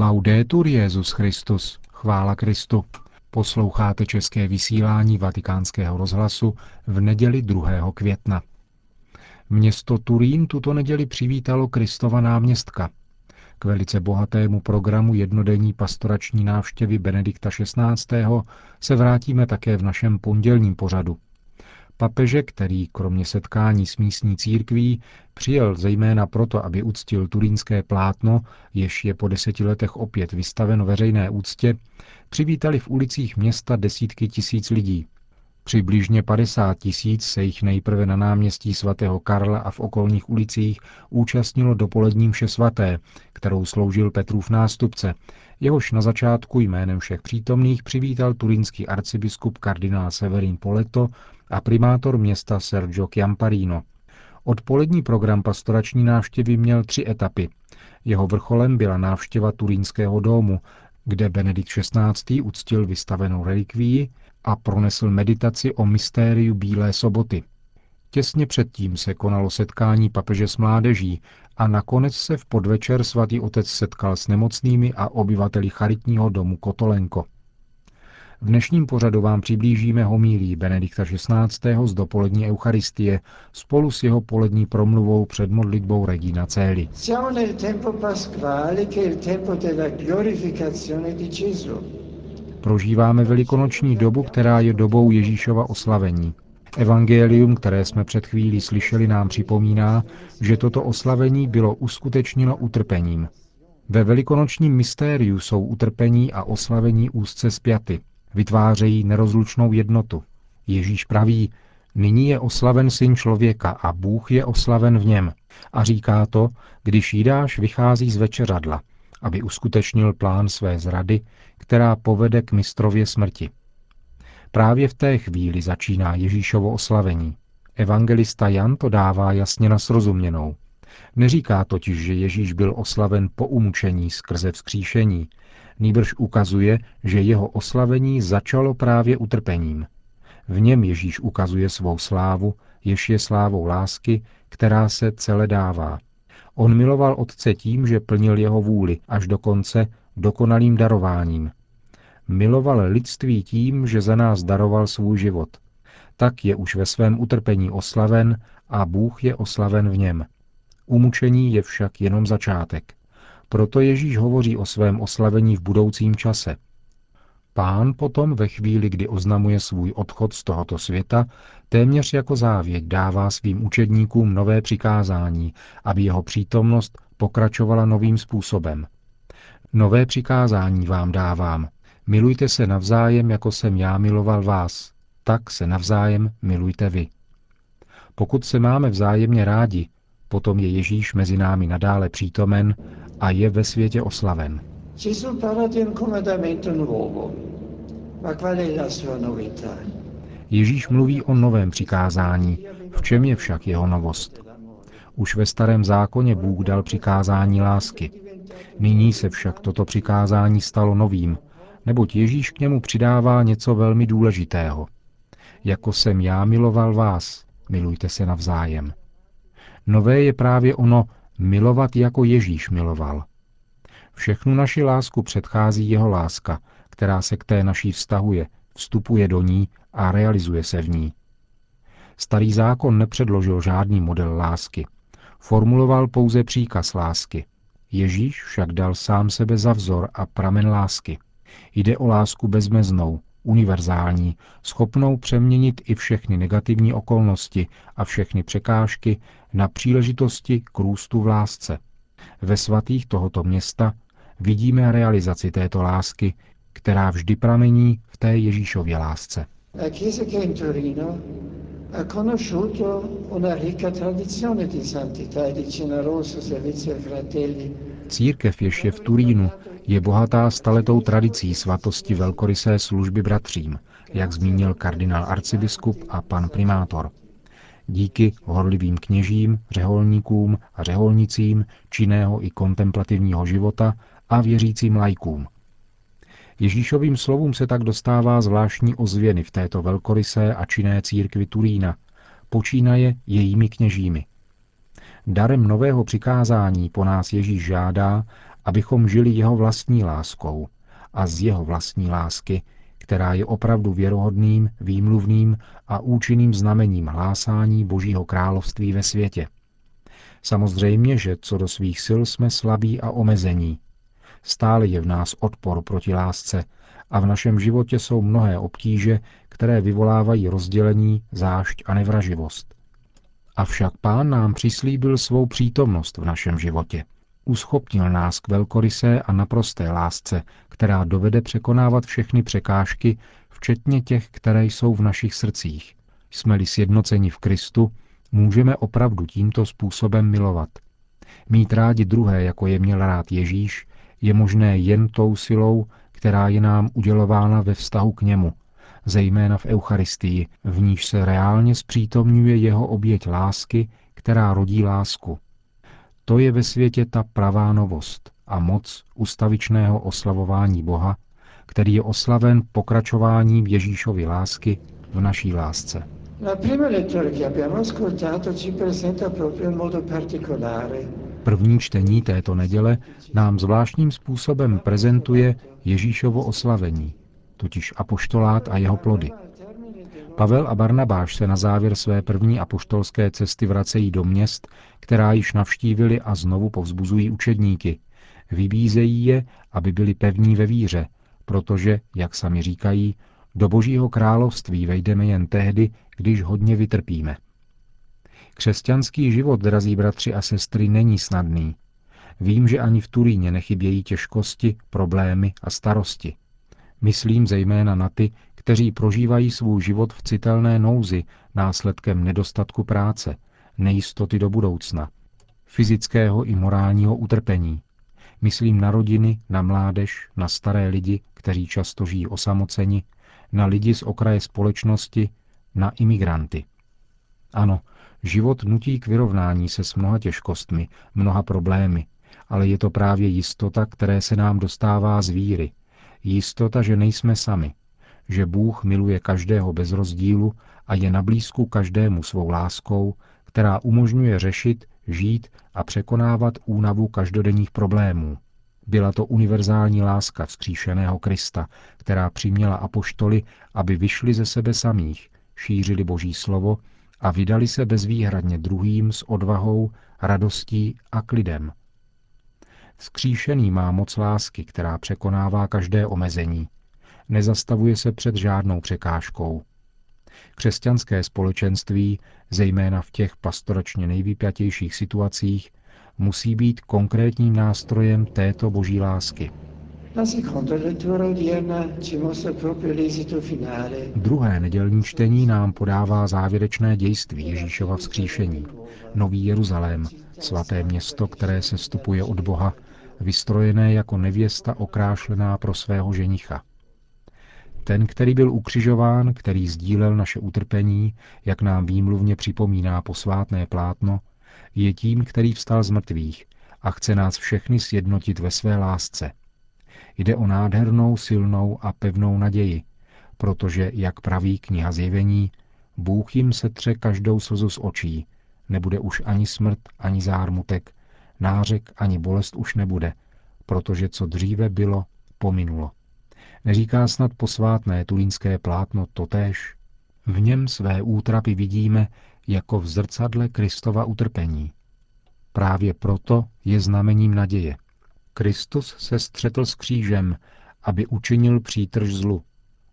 Laudetur Jezus Christus, chvála Kristu. Posloucháte české vysílání Vatikánského rozhlasu v neděli 2. května. Město Turín tuto neděli přivítalo Kristova náměstka. K velice bohatému programu jednodenní pastorační návštěvy Benedikta XVI. se vrátíme také v našem pondělním pořadu. Papeže, který kromě setkání s místní církví přijel zejména proto, aby uctil turínské plátno, jež je po deseti letech opět vystaveno veřejné úctě, přivítali v ulicích města desítky tisíc lidí. Přibližně 50 tisíc se jich nejprve na náměstí svatého Karla a v okolních ulicích účastnilo dopoledním vše svaté, kterou sloužil Petrův nástupce, jehož na začátku jménem všech přítomných přivítal turínský arcibiskup kardinál Severin Poleto a primátor města Sergio Chiamparino. Odpolední program pastorační návštěvy měl tři etapy. Jeho vrcholem byla návštěva Turínského domu, kde Benedikt XVI. uctil vystavenou relikvii a pronesl meditaci o mystériu Bílé soboty. Těsně předtím se konalo setkání papeže s mládeží a nakonec se v podvečer svatý otec setkal s nemocnými a obyvateli charitního domu Kotolenko. V dnešním pořadu vám přiblížíme homílí Benedikta XVI. z dopolední Eucharistie spolu s jeho polední promluvou před modlitbou Regina Céli. Prožíváme velikonoční dobu, která je dobou Ježíšova oslavení. Evangelium, které jsme před chvílí slyšeli, nám připomíná, že toto oslavení bylo uskutečněno utrpením. Ve velikonočním mystériu jsou utrpení a oslavení úzce spjaty vytvářejí nerozlučnou jednotu. Ježíš praví, nyní je oslaven syn člověka a Bůh je oslaven v něm. A říká to, když Jidáš vychází z večeřadla, aby uskutečnil plán své zrady, která povede k mistrově smrti. Právě v té chvíli začíná Ježíšovo oslavení. Evangelista Jan to dává jasně nasrozuměnou. Neříká totiž, že Ježíš byl oslaven po umučení skrze vzkříšení, nýbrž ukazuje, že jeho oslavení začalo právě utrpením. V něm Ježíš ukazuje svou slávu, jež je slávou lásky, která se celé dává. On miloval Otce tím, že plnil jeho vůli až do konce dokonalým darováním. Miloval lidství tím, že za nás daroval svůj život. Tak je už ve svém utrpení oslaven a Bůh je oslaven v něm. Umučení je však jenom začátek. Proto Ježíš hovoří o svém oslavení v budoucím čase. Pán potom ve chvíli, kdy oznamuje svůj odchod z tohoto světa, téměř jako závěť dává svým učedníkům nové přikázání, aby jeho přítomnost pokračovala novým způsobem. Nové přikázání vám dávám. Milujte se navzájem, jako jsem já miloval vás. Tak se navzájem milujte vy. Pokud se máme vzájemně rádi, potom je Ježíš mezi námi nadále přítomen a je ve světě oslaven. Ježíš mluví o novém přikázání. V čem je však jeho novost? Už ve starém zákoně Bůh dal přikázání lásky. Nyní se však toto přikázání stalo novým, neboť Ježíš k němu přidává něco velmi důležitého. Jako jsem já miloval vás, milujte se navzájem. Nové je právě ono milovat jako Ježíš miloval. Všechnu naši lásku předchází jeho láska, která se k té naší vztahuje, vstupuje do ní a realizuje se v ní. Starý zákon nepředložil žádný model lásky. Formuloval pouze příkaz lásky. Ježíš však dal sám sebe za vzor a pramen lásky. Jde o lásku bezmeznou, univerzální, schopnou přeměnit i všechny negativní okolnosti a všechny překážky na příležitosti k růstu v lásce. Ve svatých tohoto města vidíme realizaci této lásky, která vždy pramení v té Ježíšově lásce. Církev, jež je v Turínu, je bohatá staletou tradicí svatosti velkorysé služby bratřím, jak zmínil kardinál arcibiskup a pan primátor. Díky horlivým kněžím, řeholníkům a řeholnicím činného i kontemplativního života a věřícím lajkům. Ježíšovým slovům se tak dostává zvláštní ozvěny v této velkorysé a činné církvi Turína, počínaje jejími kněžími. Darem nového přikázání po nás Ježíš žádá, abychom žili jeho vlastní láskou a z jeho vlastní lásky, která je opravdu věrohodným, výmluvným a účinným znamením hlásání Božího království ve světě. Samozřejmě, že co do svých sil jsme slabí a omezení. Stále je v nás odpor proti lásce a v našem životě jsou mnohé obtíže, které vyvolávají rozdělení, zášť a nevraživost. Avšak pán nám přislíbil svou přítomnost v našem životě. Uschopnil nás k velkorysé a naprosté lásce, která dovede překonávat všechny překážky, včetně těch, které jsou v našich srdcích. Jsme-li sjednoceni v Kristu, můžeme opravdu tímto způsobem milovat. Mít rádi druhé, jako je měl rád Ježíš, je možné jen tou silou, která je nám udělována ve vztahu k němu, zejména v Eucharistii, v níž se reálně zpřítomňuje jeho oběť lásky, která rodí lásku. To je ve světě ta pravá novost a moc ustavičného oslavování Boha, který je oslaven pokračováním Ježíšovy lásky v naší lásce. První čtení této neděle nám zvláštním způsobem prezentuje Ježíšovo oslavení, totiž apoštolát a jeho plody. Pavel a Barnabáš se na závěr své první apoštolské cesty vracejí do měst, která již navštívili a znovu povzbuzují učedníky. Vybízejí je, aby byli pevní ve víře, protože, jak sami říkají, do Božího království vejdeme jen tehdy, když hodně vytrpíme. Křesťanský život, drazí bratři a sestry, není snadný. Vím, že ani v Turíně nechybějí těžkosti, problémy a starosti. Myslím zejména na ty, kteří prožívají svůj život v citelné nouzi následkem nedostatku práce, nejistoty do budoucna, fyzického i morálního utrpení. Myslím na rodiny, na mládež, na staré lidi, kteří často žijí osamoceni, na lidi z okraje společnosti, na imigranty. Ano, život nutí k vyrovnání se s mnoha těžkostmi, mnoha problémy, ale je to právě jistota, které se nám dostává z víry. Jistota, že nejsme sami, že Bůh miluje každého bez rozdílu a je na blízku každému svou láskou, která umožňuje řešit, žít a překonávat únavu každodenních problémů. Byla to univerzální láska vzkříšeného Krista, která přiměla apoštoly, aby vyšli ze sebe samých, šířili Boží slovo a vydali se bezvýhradně druhým s odvahou, radostí a klidem. Vzkříšený má moc lásky, která překonává každé omezení. Nezastavuje se před žádnou překážkou. Křesťanské společenství, zejména v těch pastoračně nejvypjatějších situacích, musí být konkrétním nástrojem této boží lásky. Druhé nedělní čtení nám podává závěrečné dějství Ježíšova vzkříšení. Nový Jeruzalém, svaté město, které se stupuje od Boha, vystrojené jako nevěsta okrášlená pro svého ženicha. Ten, který byl ukřižován, který sdílel naše utrpení, jak nám výmluvně připomíná posvátné plátno, je tím, který vstal z mrtvých a chce nás všechny sjednotit ve své lásce. Jde o nádhernou, silnou a pevnou naději, protože, jak praví kniha zjevení, Bůh jim setře každou slzu z očí, nebude už ani smrt, ani zármutek, nářek ani bolest už nebude, protože co dříve bylo, pominulo. Neříká snad posvátné tulínské plátno totéž? V něm své útrapy vidíme jako v zrcadle Kristova utrpení. Právě proto je znamením naděje. Kristus se střetl s křížem, aby učinil přítrž zlu,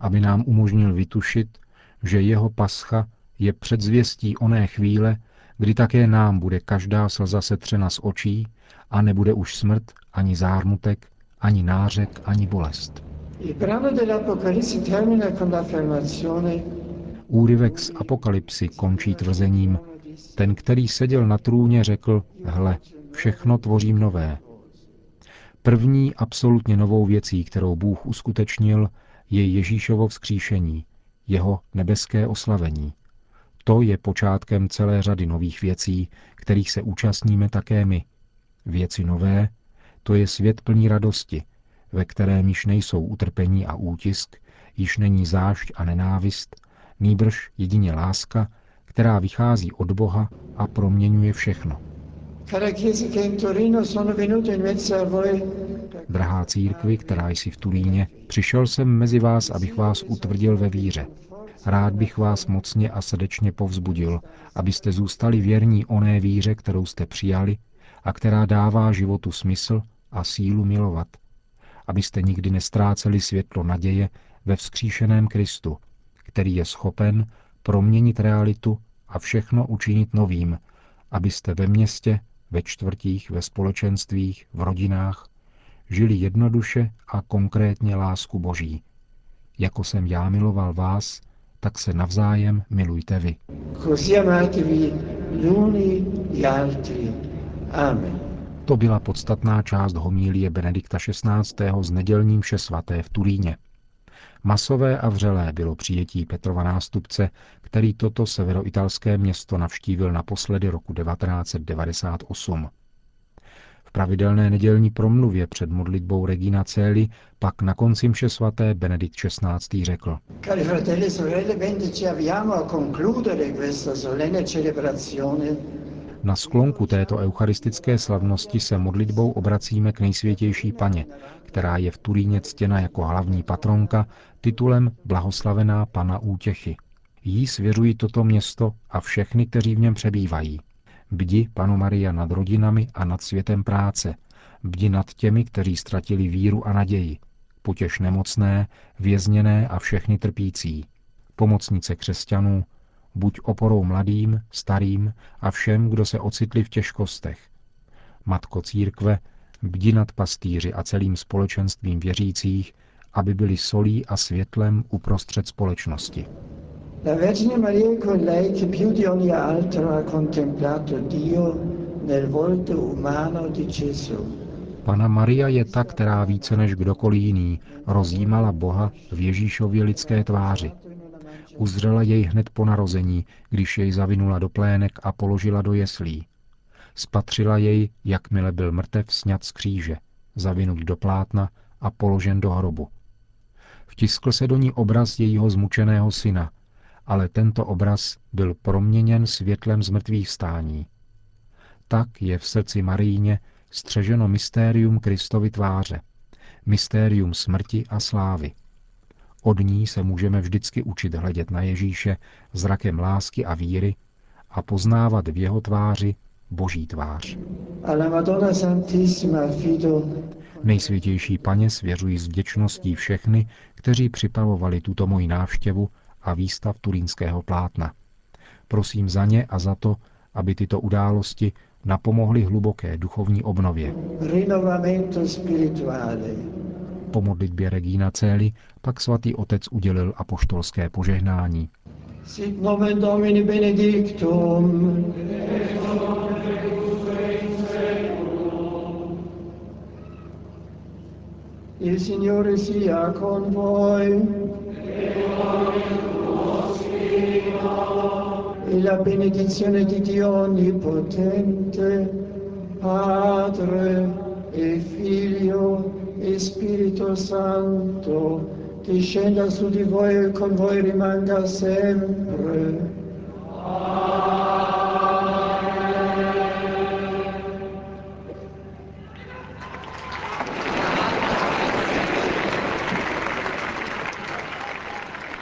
aby nám umožnil vytušit, že jeho pascha je předzvěstí oné chvíle, kdy také nám bude každá slza setřena z očí a nebude už smrt, ani zármutek, ani nářek, ani bolest. Úryvek z Apokalypsy končí tvrzením, ten, který seděl na trůně, řekl, hle, všechno tvořím nové. První absolutně novou věcí, kterou Bůh uskutečnil, je Ježíšovo vzkříšení, jeho nebeské oslavení. To je počátkem celé řady nových věcí, kterých se účastníme také my. Věci nové, to je svět plný radosti, ve kterém již nejsou utrpení a útisk, již není zášť a nenávist, nýbrž jedině láska, která vychází od Boha a proměňuje všechno. Drahá církvi, která jsi v Tulíně, přišel jsem mezi vás, abych vás utvrdil ve víře. Rád bych vás mocně a srdečně povzbudil, abyste zůstali věrní oné víře, kterou jste přijali a která dává životu smysl a sílu milovat. Abyste nikdy nestráceli světlo naděje ve vzkříšeném Kristu, který je schopen proměnit realitu a všechno učinit novým, abyste ve městě, ve čtvrtích, ve společenstvích, v rodinách žili jednoduše a konkrétně lásku Boží. Jako jsem já miloval vás, tak se navzájem milujte vy. Amen. To byla podstatná část homílie Benedikta XVI. z nedělním vše svaté v Turíně. Masové a vřelé bylo přijetí Petrova nástupce, který toto severoitalské město navštívil naposledy roku 1998. V pravidelné nedělní promluvě před modlitbou Regina Celi pak na konci mše svaté Benedikt XVI. řekl. Cari fratelli e sorelle, mentre ci avviamo a concludere questa solenne celebrazione, Na sklonku této eucharistické slavnosti se modlitbou obracíme k nejsvětější paně, která je v Turíně ctěna jako hlavní patronka titulem Blahoslavená pana útěchy. Jí svěřují toto město a všechny, kteří v něm přebývají. Bdi, panu Maria, nad rodinami a nad světem práce. Bdi nad těmi, kteří ztratili víru a naději. Potěž nemocné, vězněné a všechny trpící. Pomocnice křesťanů, buď oporou mladým, starým a všem, kdo se ocitli v těžkostech. Matko církve, bdi nad pastýři a celým společenstvím věřících, aby byli solí a světlem uprostřed společnosti. La Vergine Maria è colei che più di ogni altro ha contemplato Dio nel volto umano di Gesù. Pana Maria je ta, která více než kdokoliv jiný rozjímala Boha v Ježíšově lidské tváři. Uzřela jej hned po narození, když jej zavinula do plének a položila do jeslí. Spatřila jej, jakmile byl mrtev sňat z kříže, zavinut do plátna a položen do hrobu. Vtiskl se do ní obraz jejího zmučeného syna, ale tento obraz byl proměněn světlem zmrtvých stání. Tak je v srdci Maríně střeženo mystérium Kristovy tváře, mystérium smrti a slávy. Od ní se můžeme vždycky učit hledět na Ježíše zrakem lásky a víry a poznávat v jeho tváři Boží tvář. Nejsvětější paně svěřují s vděčností všechny, kteří připravovali tuto moji návštěvu a výstav turínského plátna. Prosím za ně a za to, aby tyto události napomohly hluboké duchovní obnově. Po modlitbě Regína Cély pak svatý otec udělil apoštolské požehnání. Sit nomen Domini benedictum. Il Signore sia con voi. E la benedizione di Dio Onnipotente, Padre e Figlio e Spirito Santo, discenda su di voi e con voi rimanga sempre.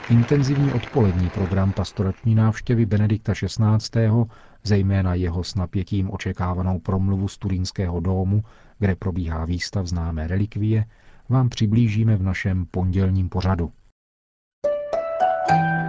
Intenzivní odpolední program pastorační návštěvy Benedikta XVI., zejména jeho s napětím očekávanou promluvu z Turínského domu, kde probíhá výstav známé relikvie, vám přiblížíme v našem pondělním pořadu. A tím